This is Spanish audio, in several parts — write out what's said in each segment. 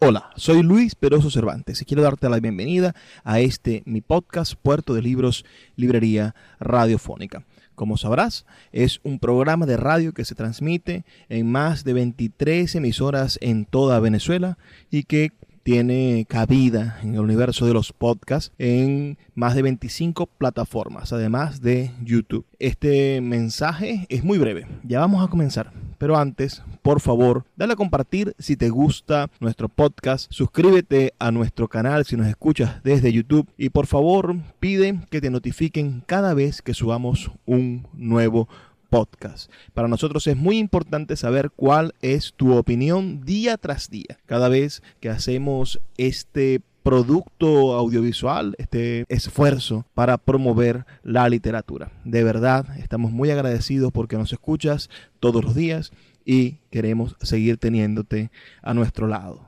Hola, soy Luis Peroso Cervantes y quiero darte la bienvenida a este mi podcast Puerto de Libros, Librería Radiofónica. Como sabrás, es un programa de radio que se transmite en más de 23 emisoras en toda Venezuela y que tiene cabida en el universo de los podcasts en más de 25 plataformas, además de YouTube. Este mensaje es muy breve, ya vamos a comenzar. Pero antes, por favor, dale a compartir si te gusta nuestro podcast, suscríbete a nuestro canal si nos escuchas desde YouTube y por favor pide que te notifiquen cada vez que subamos un nuevo podcast podcast. Para nosotros es muy importante saber cuál es tu opinión día tras día. Cada vez que hacemos este producto audiovisual, este esfuerzo para promover la literatura. De verdad, estamos muy agradecidos porque nos escuchas todos los días y queremos seguir teniéndote a nuestro lado.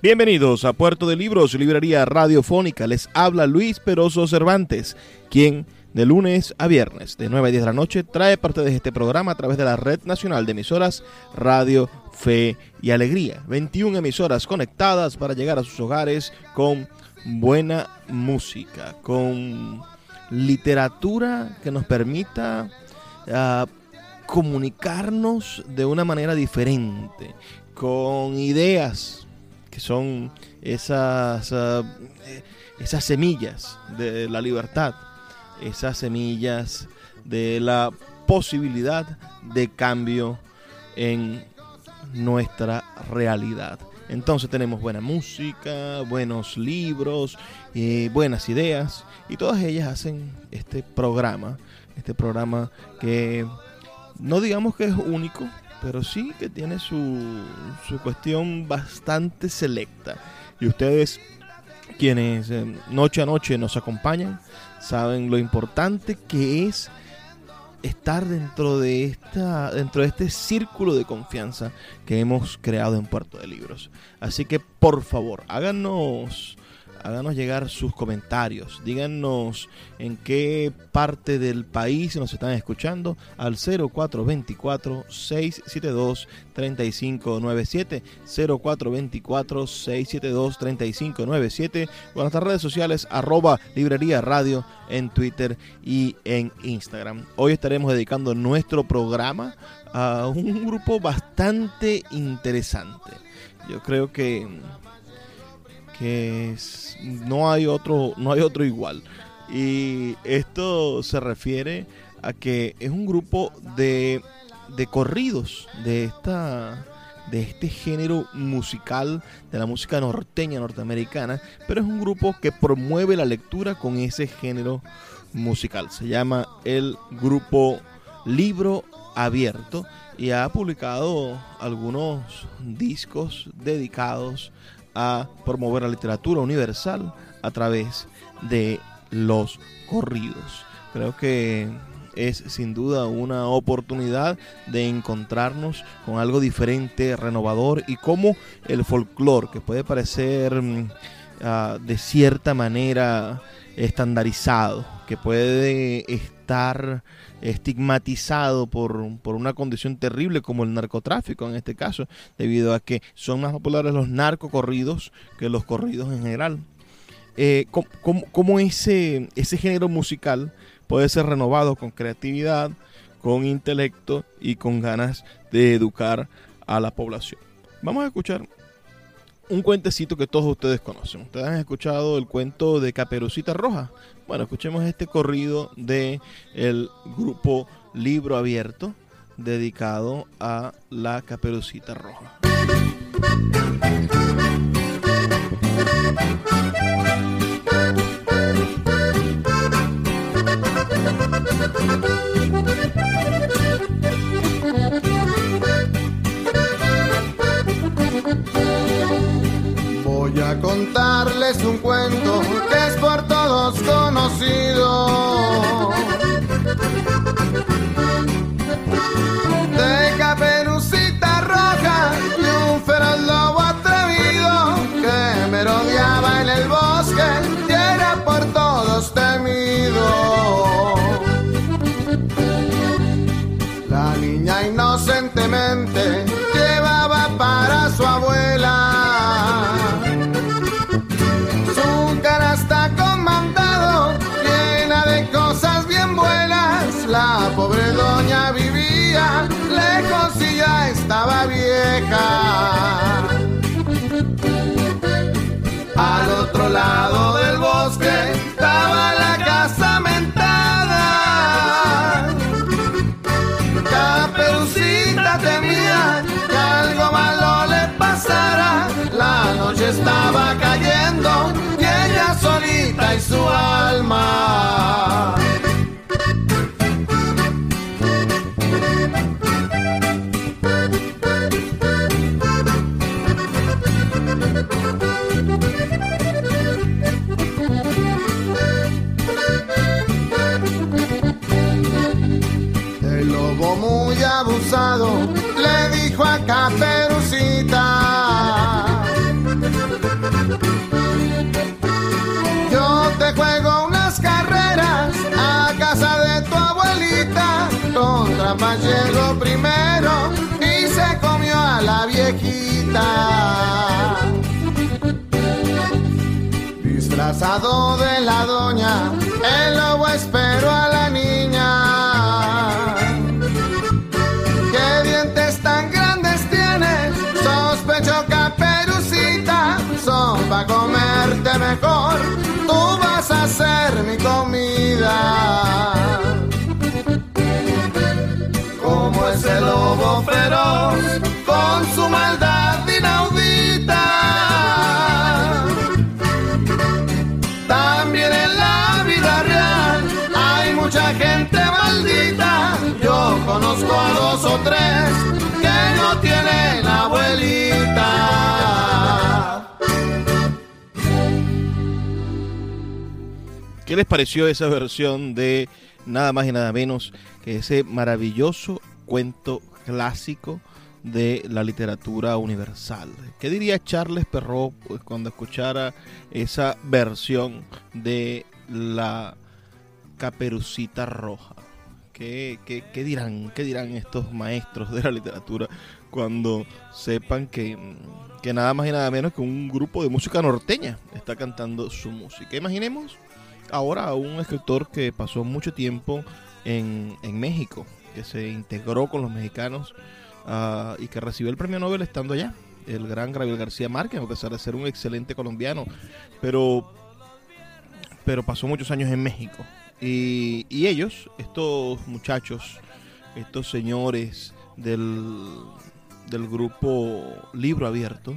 Bienvenidos a Puerto de Libros, librería radiofónica. Les habla Luis Peroso Cervantes, quien de lunes a viernes, de 9 a 10 de la noche, trae parte de este programa a través de la Red Nacional de Emisoras Radio, Fe y Alegría. 21 emisoras conectadas para llegar a sus hogares con buena música, con literatura que nos permita uh, comunicarnos de una manera diferente, con ideas que son esas, uh, esas semillas de la libertad, esas semillas de la posibilidad de cambio en nuestra realidad. Entonces tenemos buena música, buenos libros, eh, buenas ideas y todas ellas hacen este programa, este programa que no digamos que es único, pero sí que tiene su, su cuestión bastante selecta. Y ustedes, quienes eh, noche a noche nos acompañan, saben lo importante que es estar dentro de esta dentro de este círculo de confianza que hemos creado en Puerto de Libros. Así que por favor, háganos háganos llegar sus comentarios, díganos en qué parte del país nos están escuchando al 0424-672-3597, 0424-672-3597 o nuestras redes sociales arroba librería radio en Twitter y en Instagram. Hoy estaremos dedicando nuestro programa a un grupo bastante interesante. Yo creo que que no hay otro no hay otro igual. Y esto se refiere a que es un grupo de, de corridos de esta de este género musical de la música norteña norteamericana pero es un grupo que promueve la lectura con ese género musical. Se llama el grupo libro abierto y ha publicado algunos discos dedicados a promover la literatura universal a través de los corridos. Creo que es sin duda una oportunidad de encontrarnos con algo diferente, renovador y como el folclore, que puede parecer uh, de cierta manera estandarizado, que puede estar estigmatizado por, por, una condición terrible como el narcotráfico en este caso, debido a que son más populares los narcocorridos que los corridos en general. eh, cómo, ese, ese género musical puede ser renovado con creatividad, con intelecto y con ganas de educar a la población. Vamos a escuchar un cuentecito que todos ustedes conocen. Ustedes han escuchado el cuento de Caperucita Roja. Bueno, escuchemos este corrido de el grupo Libro Abierto dedicado a la Caperucita Roja. contarles un cuento que es por todos conocido. La noche estaba cayendo y ella solita y su alma. le dijo a Caperucita. Más llegó primero y se comió a la viejita. Disfrazado de la doña, el lobo esperó a la niña tan grandes tienes, sospecho caperucita, son para comerte mejor, tú vas a ser mi comida. Conozco a dos o tres no tiene la abuelita. ¿Qué les pareció esa versión de nada más y nada menos que ese maravilloso cuento clásico de la literatura universal? ¿Qué diría Charles Perrault pues, cuando escuchara esa versión de la Caperucita Roja? ¿Qué, dirán, ¿Qué dirán estos maestros de la literatura cuando sepan que, que, nada más y nada menos que un grupo de música norteña está cantando su música? Imaginemos ahora a un escritor que pasó mucho tiempo en, México, que se integró con los mexicanos ah, y que recibió el premio Nobel estando allá, el gran Gabriel García Márquez, a pesar de ser un excelente colombiano, pero, pero pasó muchos años en México y, ellos, estos muchachos, estos señores del, del grupo Libro Abierto,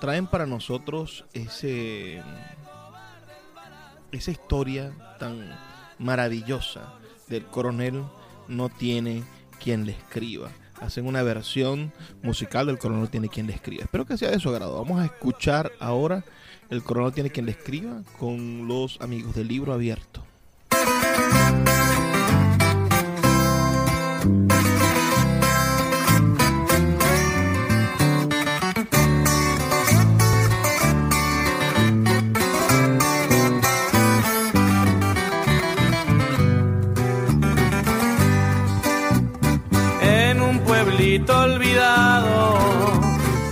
traen para nosotros ese, esa historia tan maravillosa del coronel no tiene quien le escriba. Hacen una versión musical del coronel tiene quien le escriba. Espero que sea de su agrado. Vamos a escuchar ahora el coronel tiene quien le escriba con los amigos del libro abierto. En un pueblito olvidado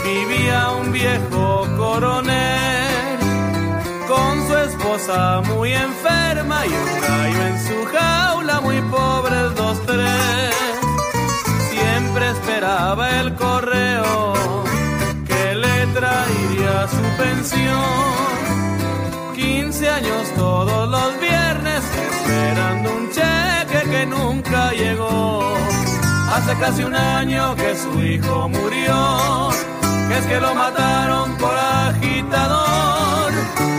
vivía un viejo coronel con su esposa muy enferma y pensión. 15 años todos los viernes esperando un cheque que nunca llegó. Hace casi un año que su hijo murió, que es que lo mataron por agitador.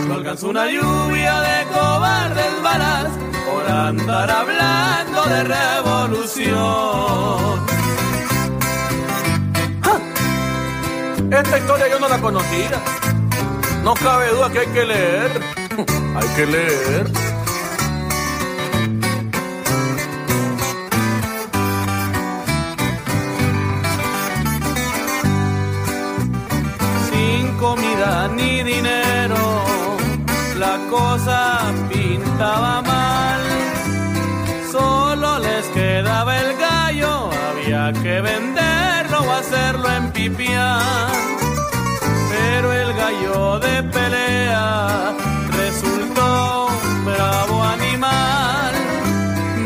No alcanzó una lluvia de cobardes balas por andar hablando de revolución. Esta historia yo no la conocía. No cabe duda que hay que leer. hay que leer. Sin comida ni dinero, la cosa pintaba mal. Solo les quedaba el gallo, había que venderlo o hacerlo en pipián gallo de pelea resultó un bravo animal.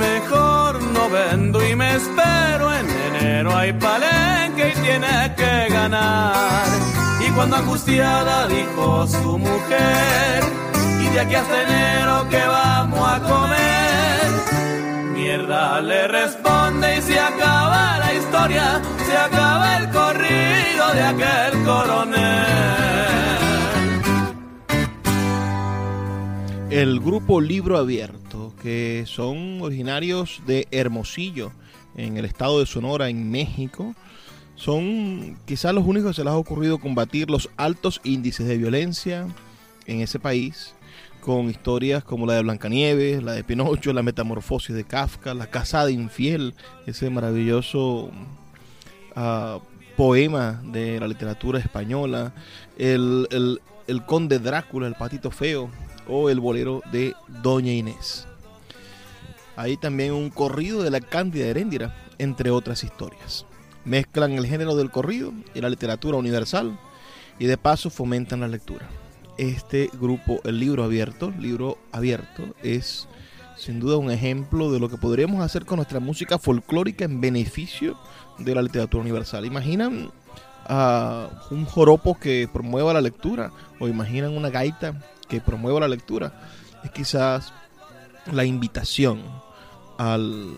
Mejor no vendo y me espero, en enero hay palenque y tiene que ganar. Y cuando angustiada dijo su mujer, y de aquí hasta enero que vamos a comer. Le responde y se acaba la historia, se acaba el corrido de aquel coronel. El grupo Libro Abierto, que son originarios de Hermosillo, en el estado de Sonora, en México, son quizás los únicos que se les ha ocurrido combatir los altos índices de violencia en ese país, con historias como la de Blancanieves, la de Pinocho, la metamorfosis de Kafka, la casada infiel, ese maravilloso uh, poema de la literatura española, el, el, el conde Drácula, el patito feo, o el bolero de Doña Inés. Hay también un corrido de la Cándida Heréndira, entre otras historias. Mezclan el género del corrido y la literatura universal y de paso fomentan la lectura. Este grupo, el libro abierto, libro abierto, es sin duda un ejemplo de lo que podríamos hacer con nuestra música folclórica en beneficio de la literatura universal. Imaginan a un joropo que promueva la lectura o imaginan una gaita que promueva la lectura. Es quizás la invitación al,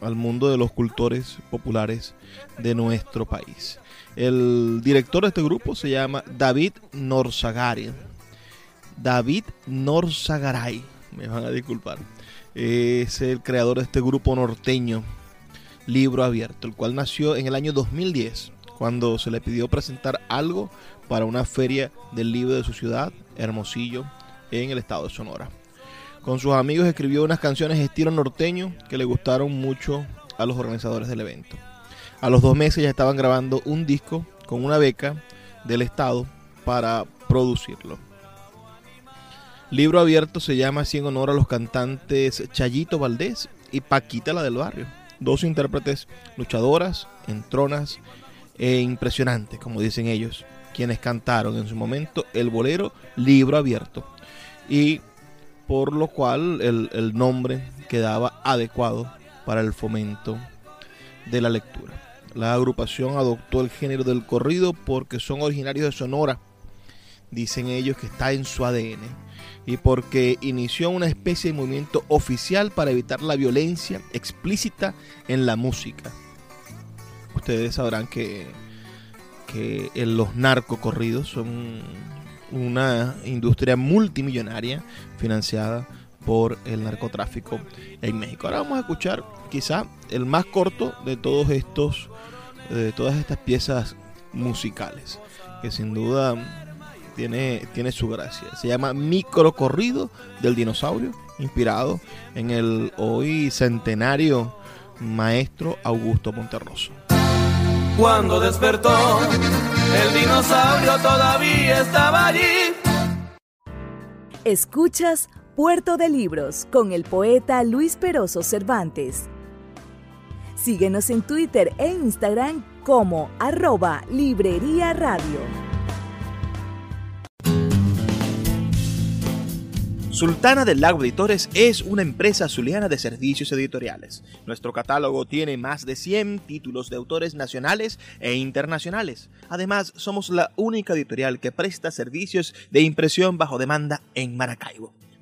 al mundo de los cultores populares de nuestro país. El director de este grupo se llama David Norzagari. David Norzagaray, me van a disculpar. Es el creador de este grupo norteño, Libro Abierto, el cual nació en el año 2010, cuando se le pidió presentar algo para una feria del libro de su ciudad, Hermosillo, en el estado de Sonora. Con sus amigos escribió unas canciones estilo norteño que le gustaron mucho a los organizadores del evento. A los dos meses ya estaban grabando un disco con una beca del Estado para producirlo. Libro abierto se llama así en honor a los cantantes Chayito Valdés y Paquita la del barrio, dos intérpretes luchadoras, entronas e impresionantes, como dicen ellos, quienes cantaron en su momento el bolero Libro abierto y por lo cual el, el nombre quedaba adecuado para el fomento de la lectura. La agrupación adoptó el género del corrido porque son originarios de Sonora. Dicen ellos que está en su ADN. Y porque inició una especie de movimiento oficial para evitar la violencia explícita en la música. Ustedes sabrán que, que los narcocorridos son una industria multimillonaria financiada por el narcotráfico en México. Ahora vamos a escuchar quizá el más corto de todos estos de todas estas piezas musicales que sin duda tiene, tiene su gracia. Se llama Micro Corrido del Dinosaurio, inspirado en el hoy centenario maestro Augusto Monterroso. Cuando despertó, el dinosaurio todavía estaba allí. Escuchas Puerto de Libros con el poeta Luis Peroso Cervantes. Síguenos en Twitter e Instagram como arroba Librería Radio. Sultana del Lago Editores es una empresa zuliana de servicios editoriales. Nuestro catálogo tiene más de 100 títulos de autores nacionales e internacionales. Además, somos la única editorial que presta servicios de impresión bajo demanda en Maracaibo.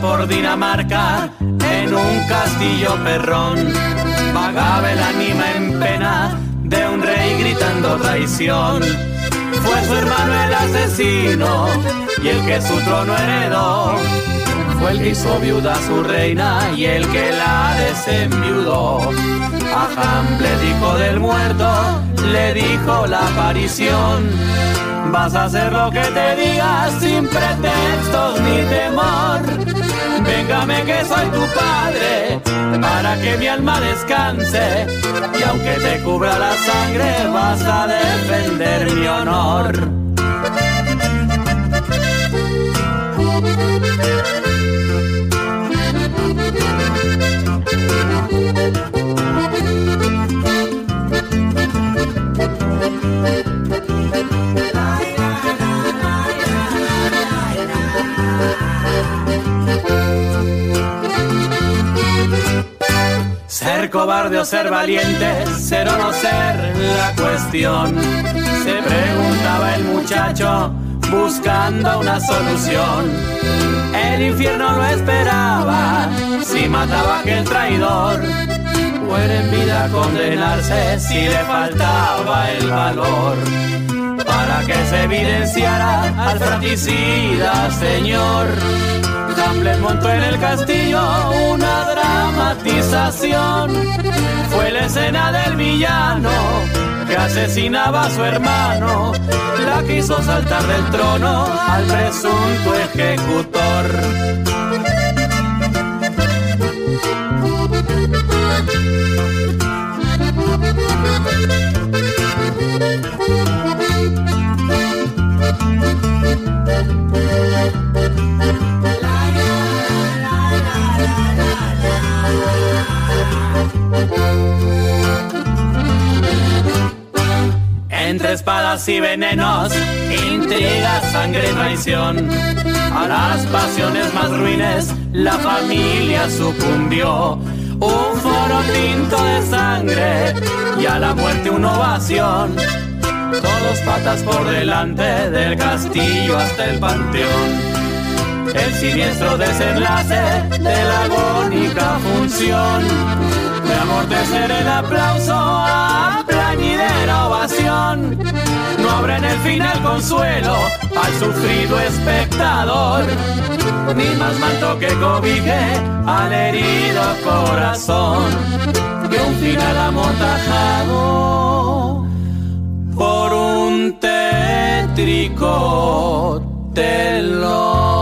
Por Dinamarca, en un castillo perrón, vagaba el ánima en pena de un rey gritando traición. Fue su hermano el asesino y el que su trono heredó. Fue el que hizo viuda a su reina y el que la desenviudó. A Hamlet, hijo del muerto, le dijo la aparición Vas a hacer lo que te diga sin pretextos ni temor. Véngame que soy tu padre, para que mi alma descanse. Y aunque te cubra la sangre, vas a defender mi honor. Ser cobarde o ser valiente, ser o no ser la cuestión. Se preguntaba el muchacho buscando una solución. El infierno lo esperaba si mataba a aquel traidor. Puede en vida condenarse si le faltaba el valor. Para que se evidenciara al fratricida señor Hamlet montó en el castillo una dramatización. Fue la escena del villano que asesinaba a su hermano. La quiso saltar del trono al presunto ejecutor. Y venenos, intriga, sangre y traición. A las pasiones más ruines, la familia sucumbió. Un foro tinto de sangre y a la muerte una ovación. Todos patas por delante del castillo hasta el panteón el siniestro desenlace de la agónica función de amortecer el aplauso a plañidera ovación. Habrá en el final consuelo al sufrido espectador, ni más manto que cobije al herido corazón, que un final amotajado por un tétrico telón.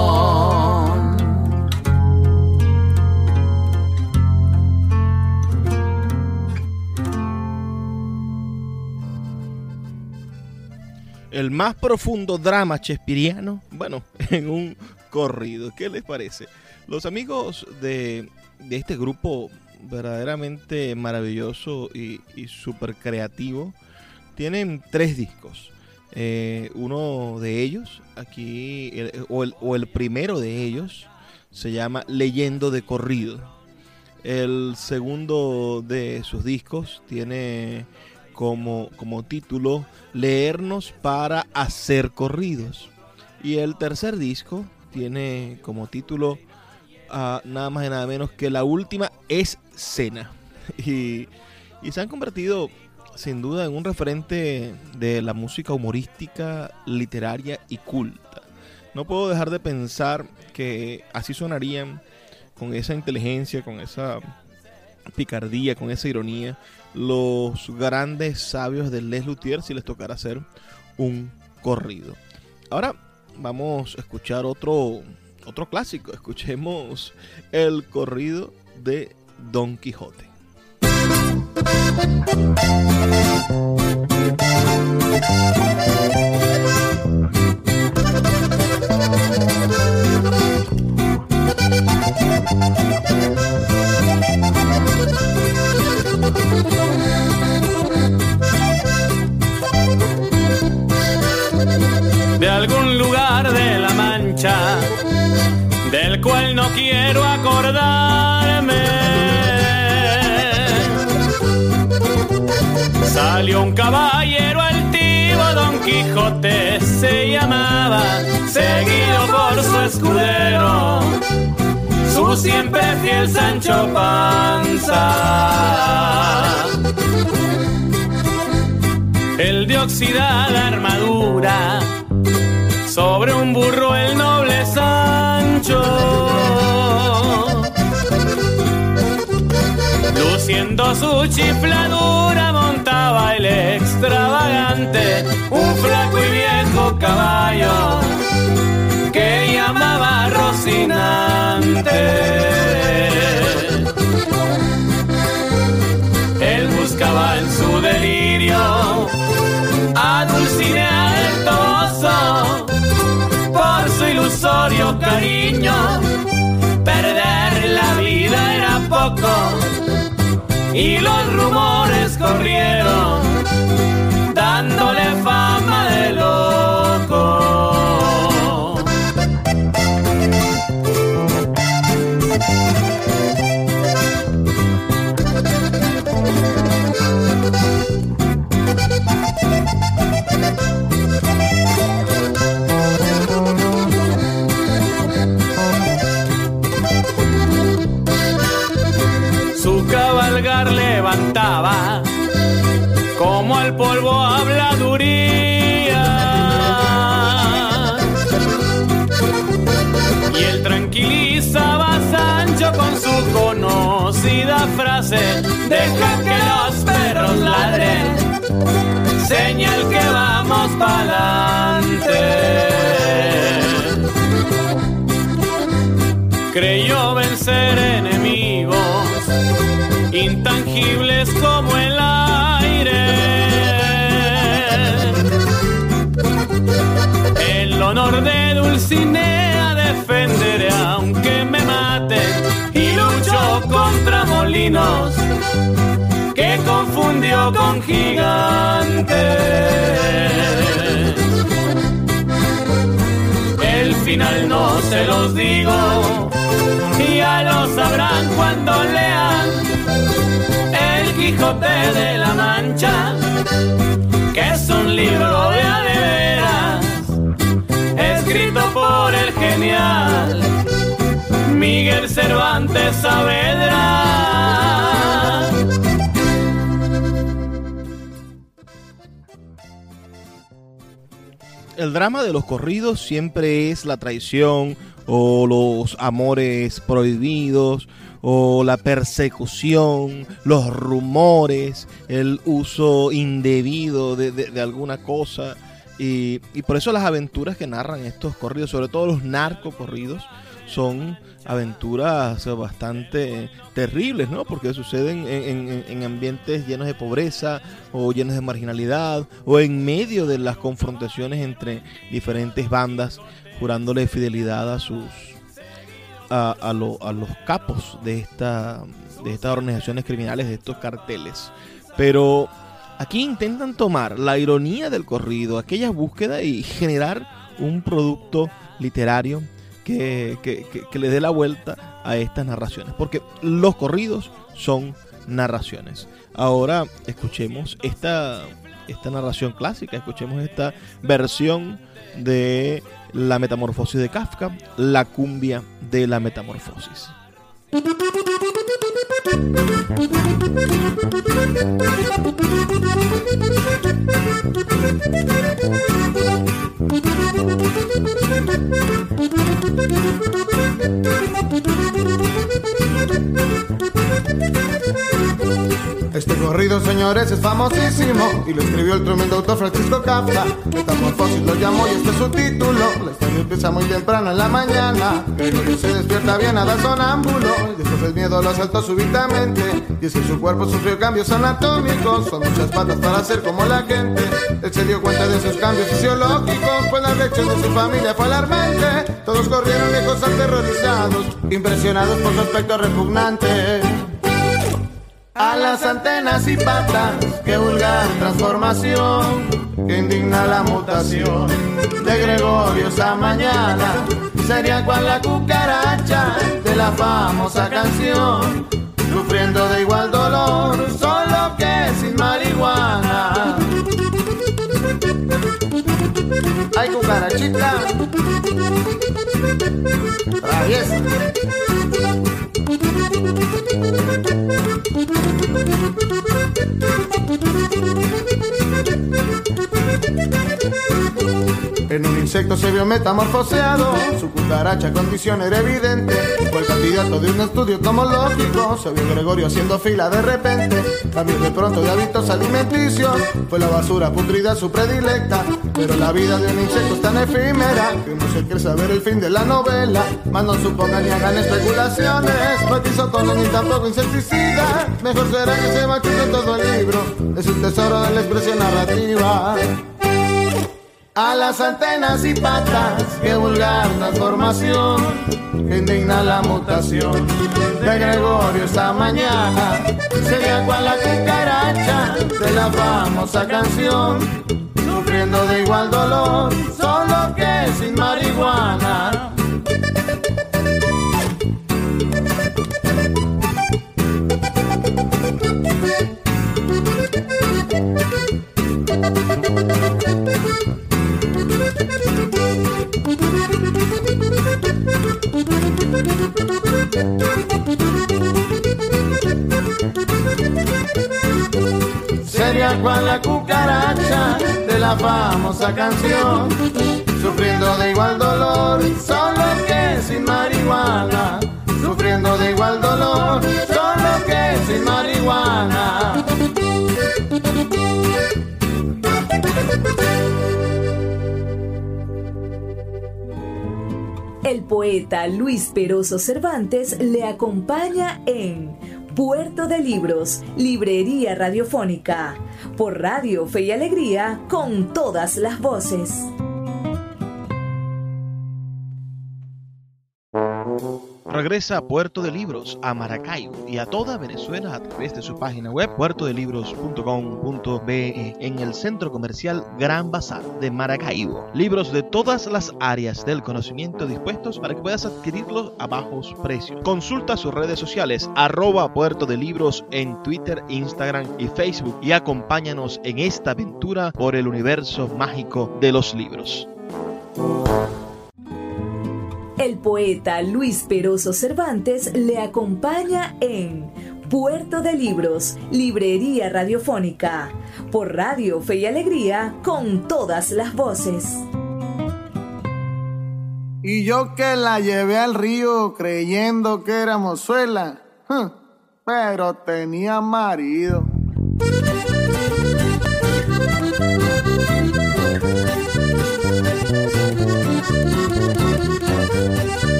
El más profundo drama chespiriano, bueno, en un corrido. ¿Qué les parece? Los amigos de, este grupo verdaderamente maravilloso y, súper creativo tienen tres discos. Eh, uno de ellos, aquí, o, el, o el primero de ellos, se llama Leyendo de Corrido. El segundo de sus discos tiene como, como título Leernos para hacer corridos. Y el tercer disco tiene como título ah, nada más y nada menos que La Última Escena. Y, y se han convertido sin duda en un referente de la música humorística, literaria y culta. No puedo dejar de pensar que así sonarían con esa inteligencia, con esa picardía, con esa ironía, los grandes sabios de Les Luthier si les tocara hacer un corrido. Ahora vamos a escuchar otro, otro clásico. Escuchemos el corrido de Don Quijote. Salió un caballero altivo, Don Quijote se llamaba, seguido por su escudero, su siempre fiel Sancho Panza. El de oxidada armadura, sobre un burro el noble Sancho. Luciendo su chifladura montaba el extravagante, un flaco y viejo caballo que llamaba Rocinante. Él buscaba en su delirio a Dulcinea del Toboso por su ilusorio cariño. Perder la vida era poco y los rumores corrieron como al polvo habladuría. Y él tranquilizaba a Sancho con su conocida frase: Deja que los perros ladren, señal que vamos pa'lante. Creyó vencer enemigos intangibles como el aire. El honor de Dulcinea defenderé aunque me mate y luchó contra molinos que confundió con gigantes. El final no se los digo, ya lo sabrán cuando lean Quijote de la Mancha, que es un libro de a de veras, escrito por el genial Miguel Cervantes Saavedra. El drama de los corridos siempre es la traición o los amores prohibidos o la persecución, los rumores, el uso indebido de, de- alguna cosa. Y, y por eso las aventuras que narran estos corridos, sobre todo los narcocorridos, son aventuras bastante terribles, ¿no? Porque suceden en, en- en ambientes llenos de pobreza o llenos de marginalidad o en medio de las confrontaciones entre diferentes bandas, jurándole fidelidad a sus a, a lo- a los capos de esta de estas organizaciones criminales, de estos carteles. Pero aquí intentan tomar la ironía del corrido, aquella búsqueda y generar un producto literario que, que- que- que le dé la vuelta a estas narraciones. Porque los corridos son narraciones. Ahora escuchemos esta esta narración clásica. Escuchemos esta versión de la metamorfosis de Kafka, la cumbia de la metamorfosis. corrido, señores, es famosísimo y lo escribió el tremendo autor Francisco Kafka. Metamorfosis lo llamó y este es su título. La historia empieza muy temprano en la mañana. Gregorio se despierta bien a la sonámbulo y después el miedo lo asaltó súbitamente. Y es que su cuerpo sufrió cambios anatómicos, son muchas patas para ser como la gente. Él se dio cuenta de sus cambios fisiológicos, pues la reacción de su familia fue alarmante. Todos corrieron lejos aterrorizados, impresionados por su aspecto repugnante. A las antenas y patas, que vulgar transformación, que indigna la mutación de Gregorio esa mañana. Sería cual la cucaracha de la famosa canción, sufriendo de igual dolor, solo que sin marihuana. Ay, cucarachita. Traviesa. En un insecto se vio metamorfoseado, su cucaracha condición era evidente. Fue el candidato de un estudio como lógico, se vio Gregorio haciendo fila de repente. Cambió de pronto de hábitos alimenticios, fue la basura putrida su predilecta. Pero la vida de un insecto es tan efímera que no se quiere saber el fin de la novela. Más no supongan ni hagan especulaciones, quiso con ni tampoco insecticida. Mejor será que se machuque todo el libro, es un tesoro de la expresión narrativa. A las antenas y patas, que vulgar transformación, que indigna la mutación de Gregorio esta mañana. Sería cual la cucaracha de la famosa canción, sufriendo de igual dolor, solo que sin marihuana. La famosa canción, sufriendo de igual dolor, solo que sin marihuana. Sufriendo de igual dolor, solo que sin marihuana. El poeta Luis Peroso Cervantes le acompaña en Puerto de Libros, Librería Radiofónica, por Radio Fe y Alegría, con todas las voces. Regresa a Puerto de Libros, a Maracaibo y a toda Venezuela a través de su página web puertodelibros.com.be en el centro comercial Gran Bazar de Maracaibo. Libros de todas las áreas del conocimiento dispuestos para que puedas adquirirlos a bajos precios. Consulta sus redes sociales arroba Puerto de Libros en Twitter, Instagram y Facebook y acompáñanos en esta aventura por el universo mágico de los libros. El poeta Luis Peroso Cervantes le acompaña en Puerto de Libros, Librería Radiofónica, por Radio Fe y Alegría, con todas las voces. Y yo que la llevé al río creyendo que era mozuela, pero tenía marido.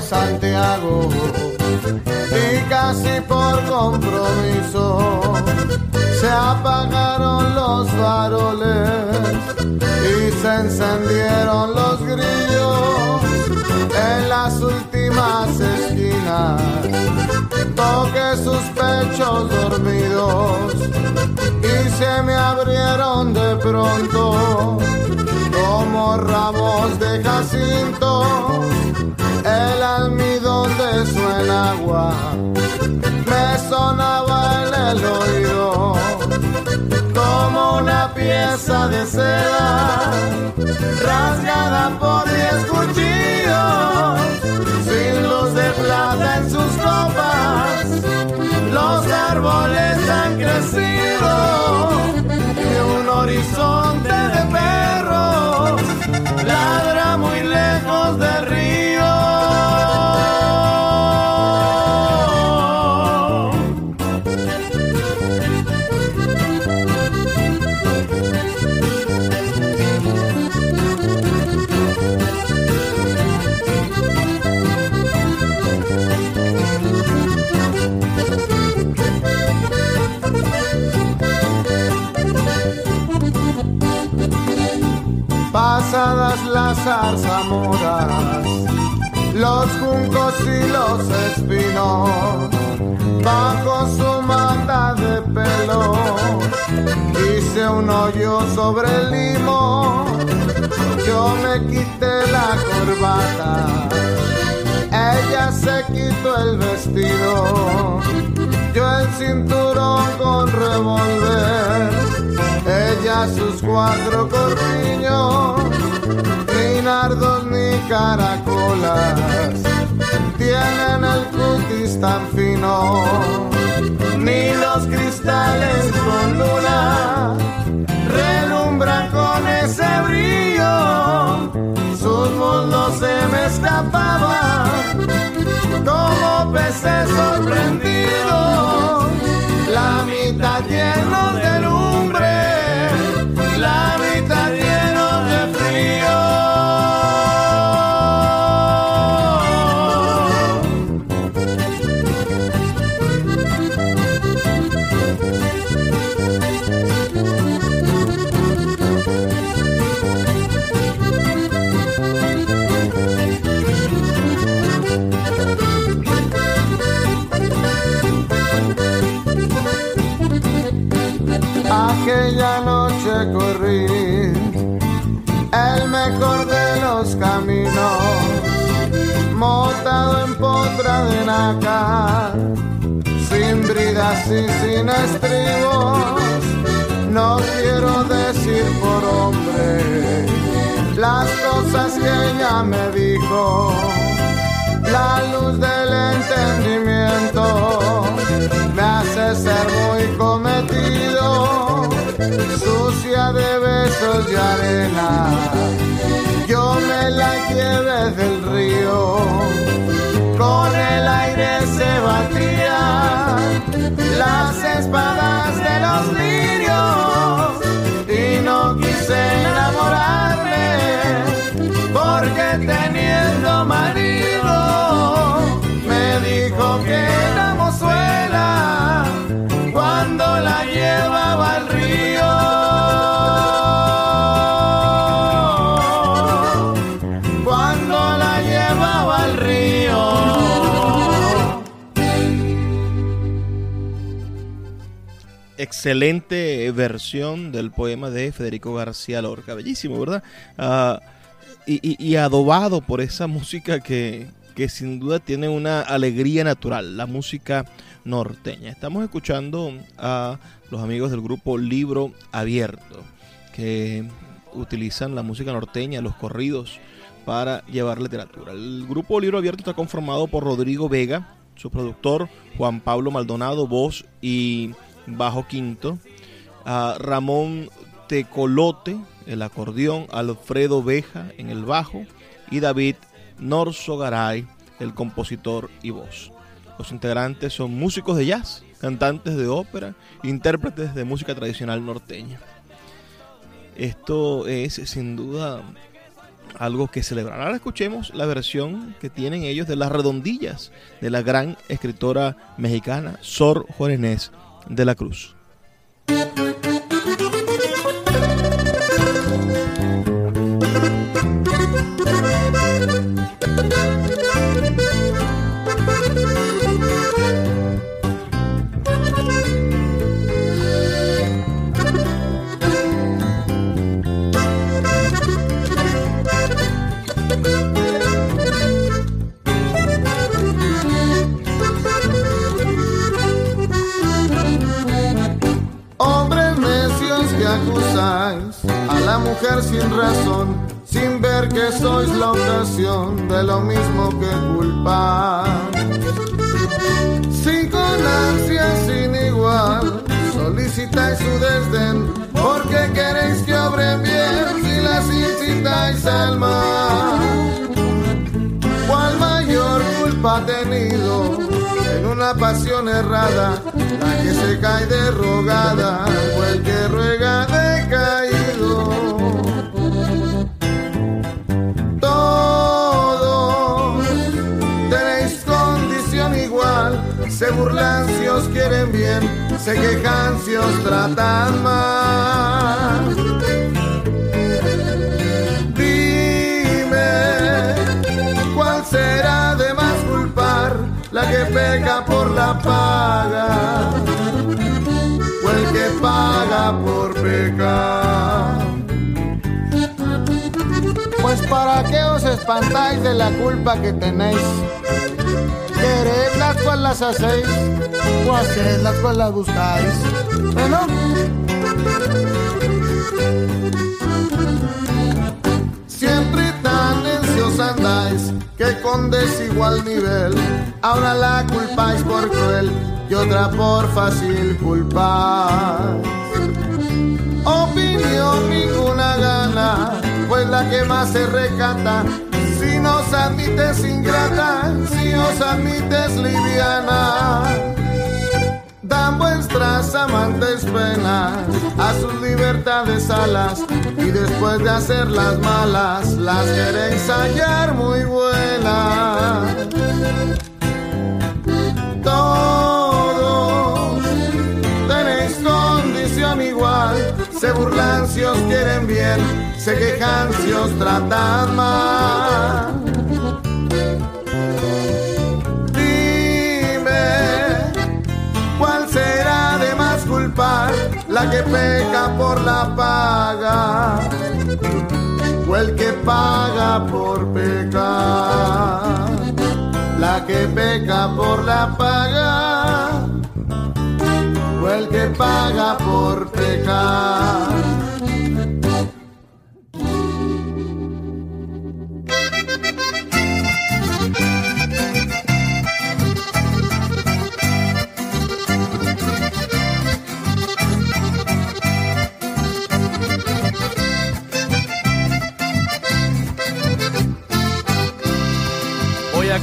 Santiago y casi por compromiso se apagaron los faroles y se encendieron los grillos en las últimas esquinas. Toque sus pechos dormidos y se me abrieron de pronto como ramos de jacinto el almidón de su enagua me sonaba en el oído como una pieza de seda rasgada por diez cuchillos sin luz de plata en sus copas. Los árboles han crecido y un horizonte de perros las los juncos y los espinos, bajo su manta de pelo, hice un hoyo sobre el limo, yo me quité la corbata, ella se quitó el vestido, yo el cinturón con revólver. Ella sus cuatro corpiños, nardos ni caracolas, tienen el cutis tan fino, ni los cristales con luna, relumbran con ese brillo, sus mundos se me escapaban como peces sorprendidos, y sin estribos. No quiero decir por hombre las cosas que ella me dijo, la luz del entendimiento me hace ser muy cometido, sucia de besos y arena. Yo me la llevé del las Excelente versión del poema de Federico García Lorca. Bellísimo, ¿verdad? Ah, y, y- adobado por esa música que, que sin duda tiene una alegría natural, la música norteña. Estamos escuchando a los amigos del grupo Libro Abierto, que utilizan la música norteña, los corridos, para llevar literatura. El grupo Libro Abierto está conformado por Rodrigo Vega, su productor, Juan Pablo Maldonado, voz y bajo quinto, a Ramón Tecolote, el acordeón, Alfredo Beja en el bajo y David Norso Garay, el compositor y voz. Los integrantes son músicos de jazz, cantantes de ópera, intérpretes de música tradicional norteña. Esto es sin duda algo que celebrar. Ahora escuchemos la versión que tienen ellos de las redondillas de la gran escritora mexicana Sor Juanes de la Cruz. Sin ver que sois la ocasión de lo mismo que culpar. Sin con ansia sin igual, solicitáis su desdén, porque queréis que obren bien si las incitáis al mal. ¿Cuál mayor culpa ha tenido en una pasión errada? La que se cae derrogada o el que ruega decaído. Burlan si os quieren bien, se quejan si os tratan mal. Dime, ¿cuál será de más culpar? La que peca por la paga o el que paga por pecar. Pues para qué os espantáis de la culpa que tenéis. Las cual las hacéis, o haced las cual las buscáis. Bueno. Siempre tan necios andáis que con desigual nivel ahora la culpáis por cruel y otra por fácil culpar. Opinión ninguna gana, pues la que más se recata, nos admites ingrata, si os admites liviana. Dan vuestras amantes penas a sus libertades alas y después de hacerlas malas las queréis hallar muy buenas. Todos tenéis condición igual, se burlan si os quieren bien, se quejan si os tratan mal. La que peca por la paga o el que paga por pecar. La que peca por la paga o el que paga por pecar.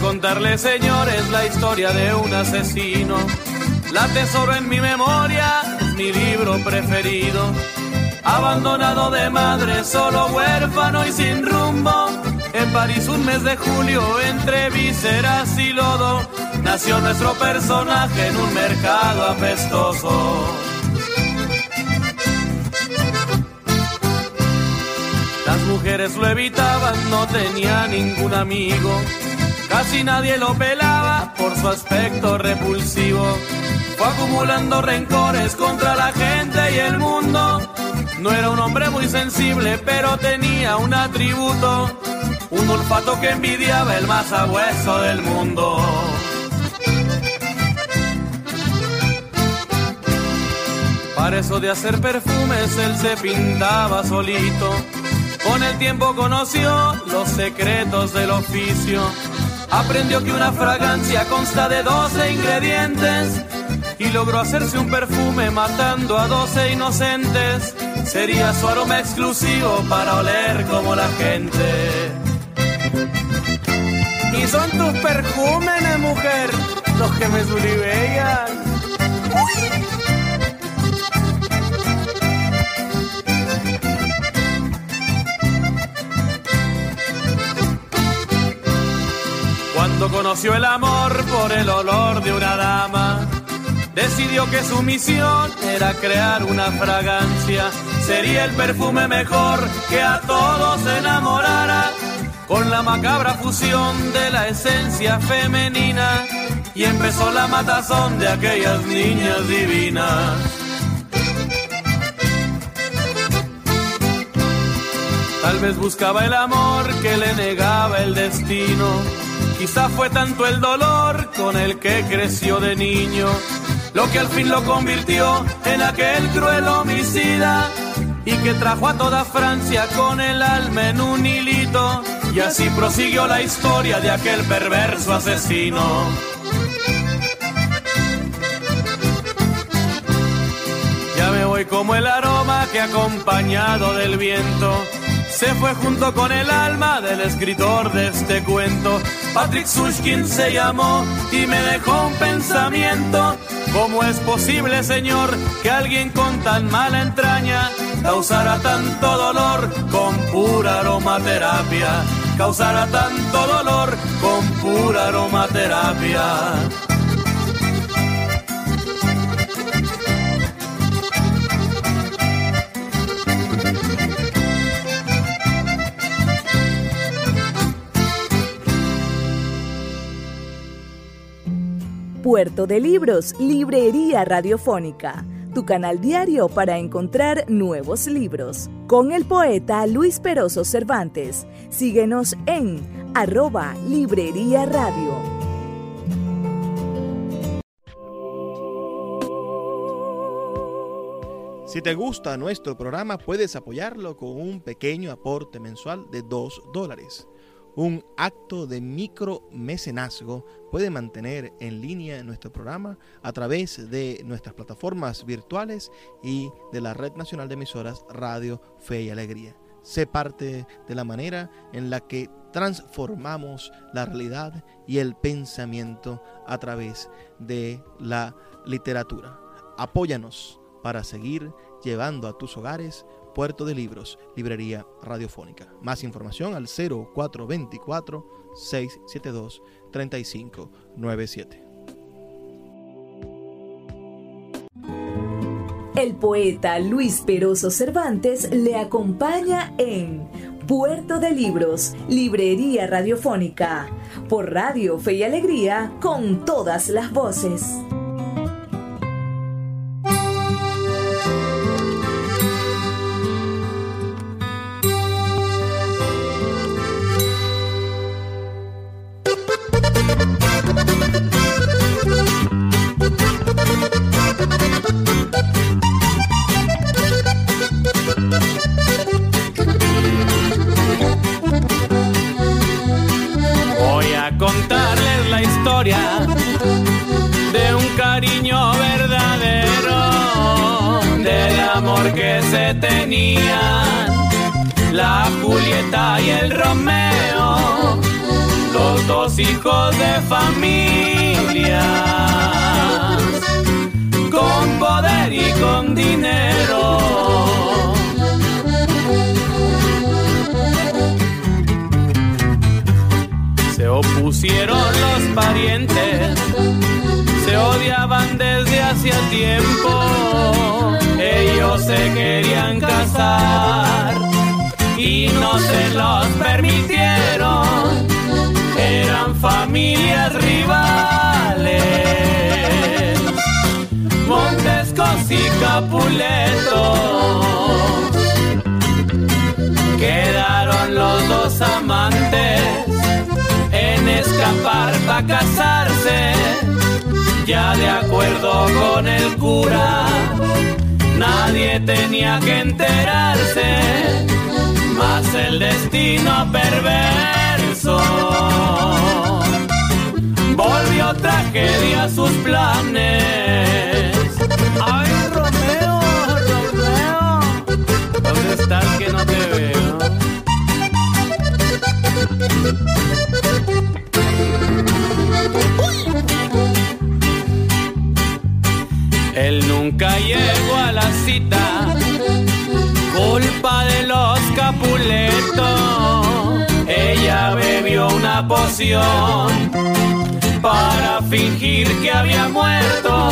Contarles, señores, la historia de un asesino. La tesoro en mi memoria, mi libro preferido. Abandonado de madre, solo huérfano y sin rumbo. En París un mes de julio, entre vísceras y lodo, nació nuestro personaje en un mercado apestoso. Las mujeres lo evitaban, no tenía ningún amigo. Casi nadie lo pelaba por su aspecto repulsivo. Fue acumulando rencores contra la gente y el mundo. No era un hombre muy sensible, pero tenía un atributo. Un olfato que envidiaba el más abueso del mundo. Para eso de hacer perfumes él se pintaba solito. Con el tiempo conoció los secretos del oficio. Aprendió que una fragancia consta de 12 ingredientes y logró hacerse un perfume matando a 12 inocentes. Sería su aroma exclusivo para oler como la gente. Y son tus perfumes, mujer, los que me sulibellan. Conoció el amor por el olor de una dama, decidió que su misión era crear una fragancia. Sería el perfume mejor que a todos enamorara, con la macabra fusión de la esencia femenina. Y empezó la matazón de aquellas niñas divinas. Tal vez buscaba el amor que le negaba el destino. Quizá fue tanto el dolor con el que creció de niño, lo que al fin lo convirtió en aquel cruel homicida y que trajo a toda Francia con el alma en un hilito. Y así prosiguió la historia de aquel perverso asesino. Ya me voy como el aroma que acompañado del viento se fue junto con el alma del escritor de este cuento. Patrick Sushkin se llamó y me dejó un pensamiento. ¿Cómo es posible, Señor, que alguien con tan mala entraña causara tanto dolor con pura aromaterapia? Causara tanto dolor con pura aromaterapia. Puerto de Libros, Librería Radiofónica, tu canal diario para encontrar nuevos libros. Con el poeta Luis Peroso Cervantes. Síguenos en arroba Librería Radio. Si te gusta nuestro programa, puedes apoyarlo con un pequeño aporte mensual de 2 dólares. Un acto de micromecenazgo puede mantener en línea nuestro programa a través de nuestras plataformas virtuales y de la Red Nacional de Emisoras Radio Fe y Alegría. Sé parte de la manera en la que transformamos la realidad y el pensamiento a través de la literatura. Apóyanos para seguir llevando a tus hogares Puerto de Libros, Librería Radiofónica. Más información al 0424-672-3597. El poeta Luis Peroso Cervantes le acompaña en Puerto de Libros, Librería Radiofónica, por Radio Fe y Alegría, con todas las voces. Hacía tiempo. Ellos se querían casar y no se los permitieron. Eran familias rivales, Montescos y Capuletos. Quedaron los dos amantes en escapar para casarse, ya de acuerdo con el cura, nadie tenía que enterarse, más el destino perverso volvió tragedia a sus planes. Ay, Romeo, Romeo, ¿dónde estás que no te veo? Nunca llegó a la cita, culpa de los capuletos. Ella bebió una poción para fingir que había muerto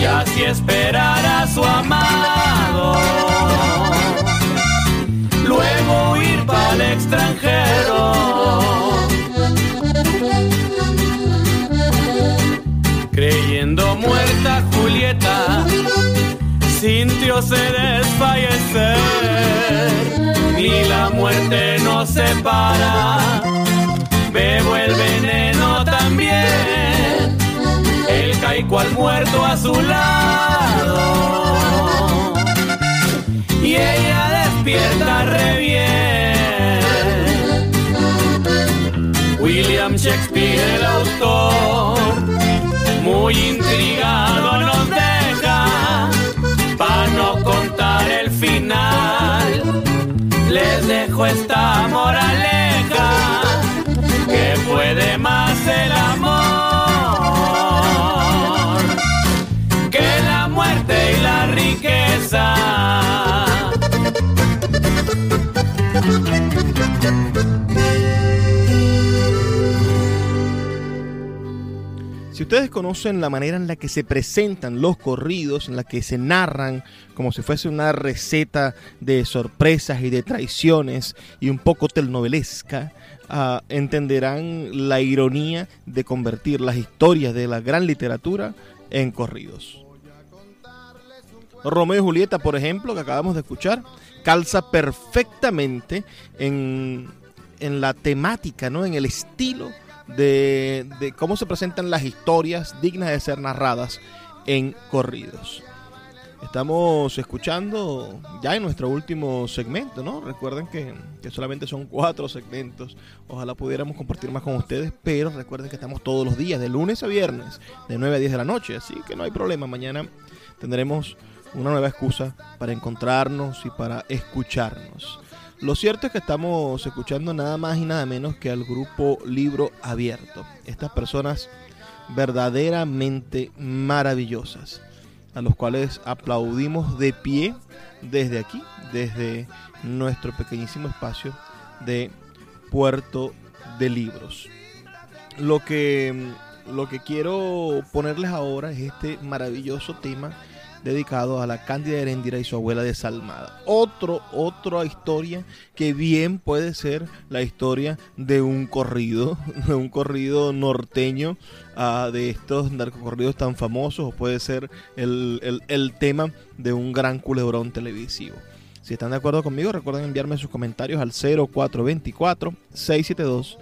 y así esperar a su amado. Luego huir para el extranjero. Julieta, sintióse desfallecer. Ni la muerte nos separa, bebo el veneno también. El caico al muerto a su lado. Y ella despierta re bien. William Shakespeare, el autor, muy intrigado nos deja para no contar el final. Les dejo esta moraleja que puede más el amor que la muerte y la riqueza. Ustedes conocen la manera en la que se presentan los corridos, en la que se narran como si fuese una receta de sorpresas y de traiciones y un poco telenovelesca, ah, entenderán la ironía de convertir las historias de la gran literatura en corridos. Romeo y Julieta, por ejemplo, que acabamos de escuchar, calza perfectamente en, en la temática, ¿no? en el estilo de, de cómo se presentan las historias dignas de ser narradas en corridos. Estamos escuchando ya en nuestro último segmento, ¿no? Recuerden que, que, solamente son cuatro segmentos. Ojalá pudiéramos compartir más con ustedes, pero recuerden que estamos todos los días, de lunes a viernes, de 9 a 10 de la noche. Así que no hay problema. Mañana tendremos una nueva excusa para encontrarnos y para escucharnos. Lo cierto es que estamos escuchando nada más y nada menos que al grupo Libro Abierto. Estas personas verdaderamente maravillosas, a los cuales aplaudimos de pie desde aquí, desde nuestro pequeñísimo espacio de Puerto de Libros. Lo que, lo que quiero ponerles ahora es este maravilloso tema dedicado a la Cándida Herendira y su abuela desalmada. Otro, otra historia que bien puede ser la historia de un corrido, de un corrido norteño, uh, de estos narcocorridos tan famosos, o puede ser el, el, el tema de un gran culebrón televisivo. Si están de acuerdo conmigo, recuerden enviarme sus comentarios al 0424 672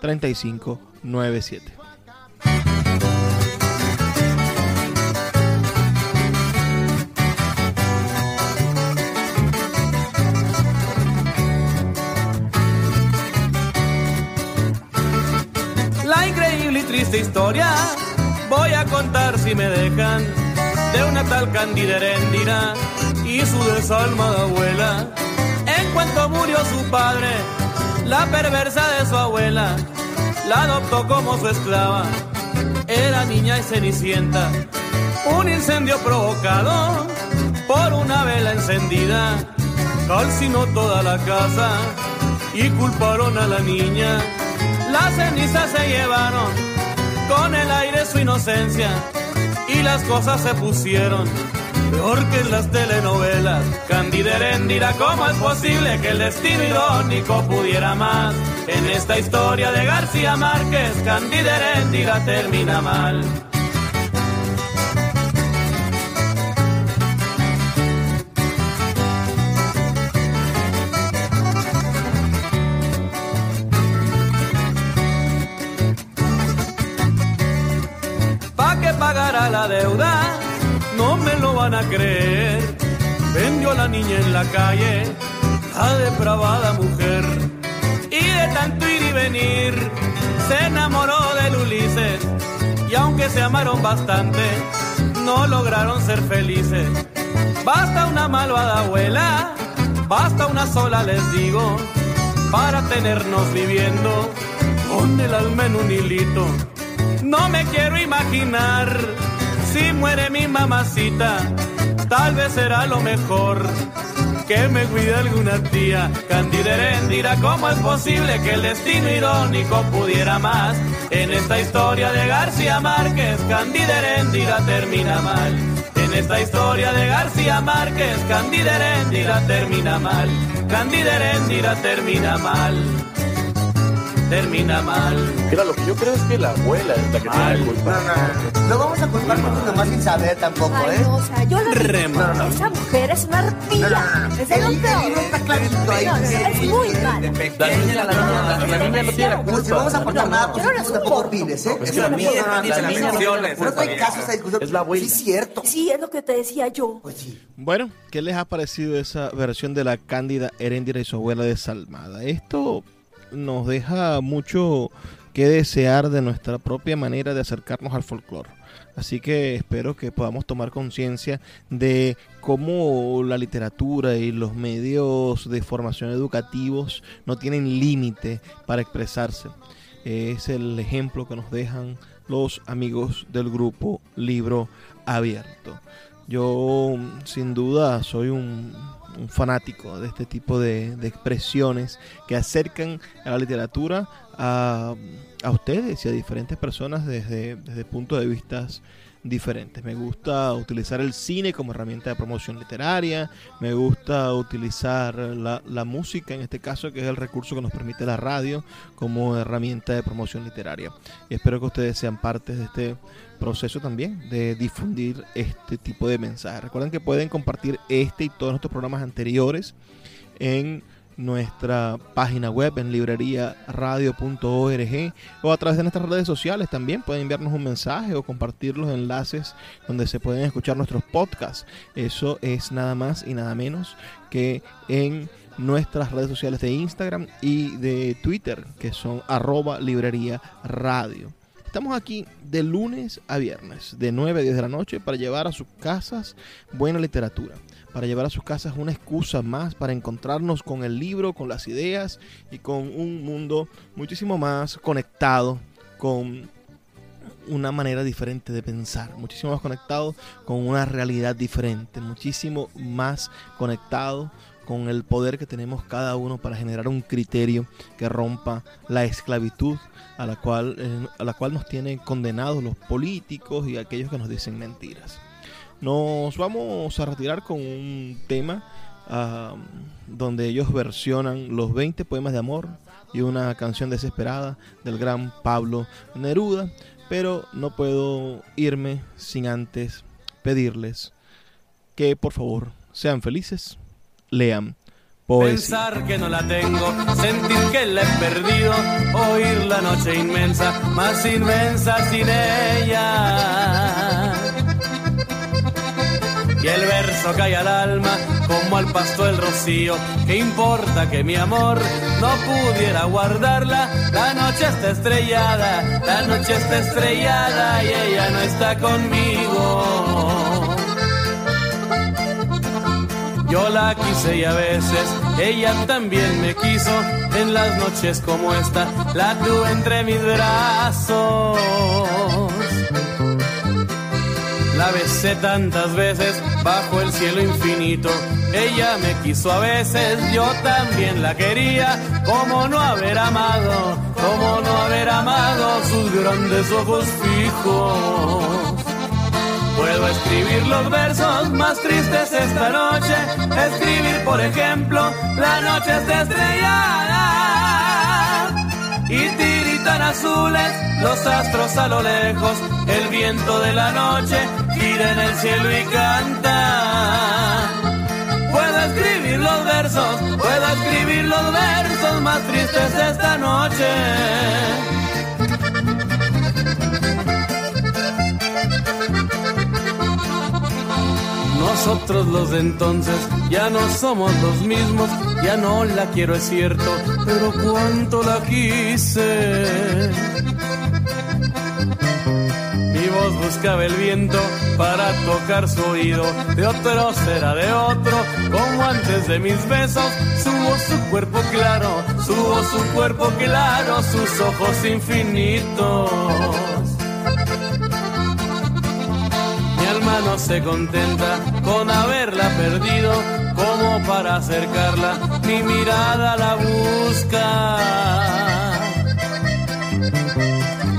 3597. Triste historia voy a contar si me dejan de una tal Candida Heréndira y su desalmada abuela. En cuanto murió su padre, la perversa de su abuela la adoptó como su esclava. Era niña y cenicienta, un incendio provocado por una vela encendida calcinó toda la casa y culparon a la niña. Las cenizas se llevaron con el aire su inocencia y las cosas se pusieron peor que en las telenovelas. Candida Herendira, ¿cómo es posible que el destino irónico pudiera más? En esta historia de García Márquez, Candida Herendira termina mal. La deuda, no me lo van a creer. Vendió a la niña en la calle, a depravada mujer. Y de tanto ir y venir, se enamoró del Ulises. Y aunque se amaron bastante, no lograron ser felices. Basta una malvada abuela, basta una sola, les digo, para tenernos viviendo con el alma en un hilito no me quiero imaginar si muere mi mamacita, tal vez será lo mejor que me cuide alguna tía. Candida Herendira, ¿cómo es posible que el destino irónico pudiera más? En esta historia de García Márquez, Candida Herendira termina mal. En esta historia de García Márquez, Candida Herendira termina mal. Candida Herendira termina mal. Termina mal. Mira, lo que yo creo es que la abuela es la que tiene la culpa. No vamos a culpar por tu mamá sin saber tampoco, Ay, ¿eh? no, o sea, yo la Rema. Esa mujer es una arpía. Es lo El peor. libro está clarito ahí. No, no, es muy mala. La niña, la, niña- la niña no tiene la Pues si culpa. vamos a aportar nada, pues no tampoco opines, ¿eh? Es la niña, la niña no No culpa. hay caso esa discusión. Es la abuela. Sí, cierto. Sí, es lo que te decía yo. Pues sí. Bueno, ¿qué les ha parecido esa versión de la Cándida Heréndira y su abuela desalmada? Esto nos deja mucho que desear de nuestra propia manera de acercarnos al folclore. Así que espero que podamos tomar conciencia de cómo la literatura y los medios de formación educativos no tienen límite para expresarse. Es el ejemplo que nos dejan los amigos del grupo Libro Abierto. Yo sin duda soy un, un fanático de este tipo de, de expresiones que acercan a la literatura a, a ustedes y a diferentes personas desde, desde puntos de vista diferentes. Me gusta utilizar el cine como herramienta de promoción literaria, me gusta utilizar la, la música, en este caso, que es el recurso que nos permite la radio, como herramienta de promoción literaria. Y espero que ustedes sean parte de este proceso también de difundir este tipo de mensajes. Recuerden que pueden compartir este y todos nuestros programas anteriores en nuestra página web en libreriaradio.org o a través de nuestras redes sociales también pueden enviarnos un mensaje o compartir los enlaces donde se pueden escuchar nuestros podcasts. Eso es nada más y nada menos que en nuestras redes sociales de Instagram y de Twitter que son arroba librería radio. Estamos aquí de lunes a viernes, de 9 a 10 de la noche, para llevar a sus casas buena literatura, para llevar a sus casas una excusa más para encontrarnos con el libro, con las ideas y con un mundo muchísimo más conectado con una manera diferente de pensar, muchísimo más conectado con una realidad diferente, muchísimo más conectado con el poder que tenemos cada uno para generar un criterio que rompa la esclavitud a la cual, eh, a la cual nos tienen condenados los políticos y aquellos que nos dicen mentiras. Nos vamos a retirar con un tema donde ellos versionan los 20 poemas de amor y una canción desesperada del gran Pablo Neruda, pero no puedo irme sin antes pedirles que por favor sean felices, lean poesía. Pensar que no la tengo, sentir que la he perdido, oír la noche inmensa, más inmensa sin ella. Y el verso cae al alma como al pasto el rocío. ¿Qué importa que mi amor no pudiera guardarla? La noche está estrellada, la noche está estrellada y ella no está conmigo. Yo la quise y a veces ella también me quiso. En las noches como esta la tuve entre mis brazos. La besé tantas veces bajo el cielo infinito. Ella me quiso a veces, yo también la quería. Como no haber amado, como no haber amado sus grandes ojos fijos. Puedo escribir los versos más tristes esta noche. Escribir, por ejemplo, la noche está estrellada. Y tiritan azules los astros a lo lejos. El viento de la noche gira en el cielo y canta. Puedo escribir los versos, puedo escribir los versos más tristes esta noche. Nosotros los de entonces ya no somos los mismos, ya no la quiero es cierto, pero cuánto la quise. Mi voz buscaba el viento para tocar su oído, de otro será de otro, como antes de mis besos, su voz, su cuerpo claro, su voz, su cuerpo claro, sus ojos infinitos. No se contenta con haberla perdido, como para acercarla, mi mirada la busca.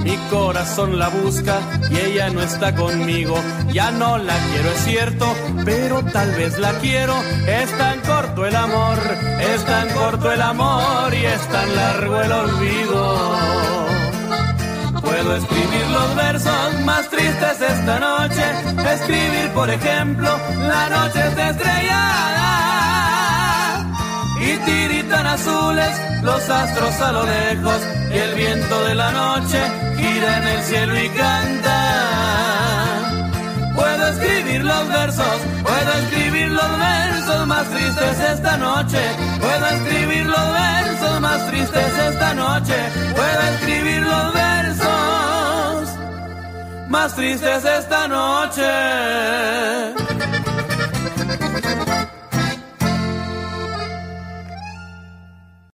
Mi corazón la busca y ella no está conmigo. Ya no la quiero, es cierto, pero tal vez la quiero. Es tan corto el amor, es tan corto el amor y es tan largo el olvido. Puedo escribir los versos más tristes esta noche. Escribir, por ejemplo, la noche está estrellada. Y tiritan azules los astros a lo lejos. Y el viento de la noche gira en el cielo y canta. Puedo escribir los versos, puedo escribir los versos más tristes esta noche. Puedo escribir los versos más tristes esta noche. Puedo escribir los versos más tristes esta noche.